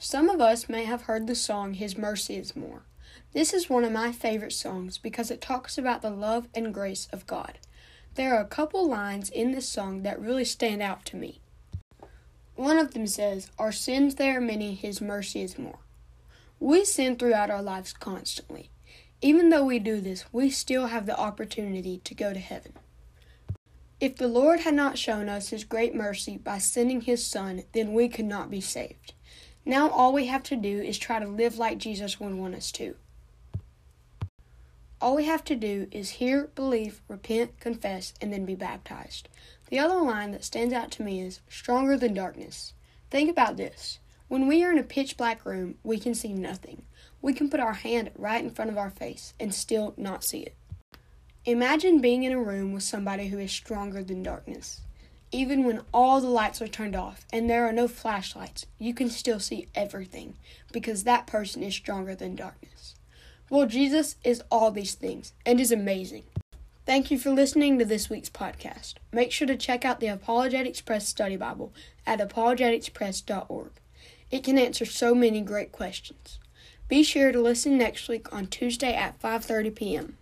Some of us may have heard the song His Mercy is More. This is one of my favorite songs because it talks about the love and grace of God. There are a couple lines in this song that really stand out to me. One of them says, Our sins they are many, His mercy is more. We sin throughout our lives constantly. Even though we do this, we still have the opportunity to go to heaven. If the Lord had not shown us His great mercy by sending His Son, then we could not be saved. Now all we have to do is try to live like Jesus would want us to. All we have to do is hear, believe, repent, confess, and then be baptized. The other line that stands out to me is stronger than darkness. Think about this. When we are in a pitch black room, we can see nothing. We can put our hand right in front of our face and still not see it. Imagine being in a room with somebody who is stronger than darkness. Even when all the lights are turned off and there are no flashlights, you can still see everything because that person is stronger than darkness. Well, Jesus is all these things and is amazing. Thank you for listening to this week's podcast. Make sure to check out the Apologetics Press Study Bible at apologeticspress.org. It can answer so many great questions. Be sure to listen next week on Tuesday at 5:30 p.m.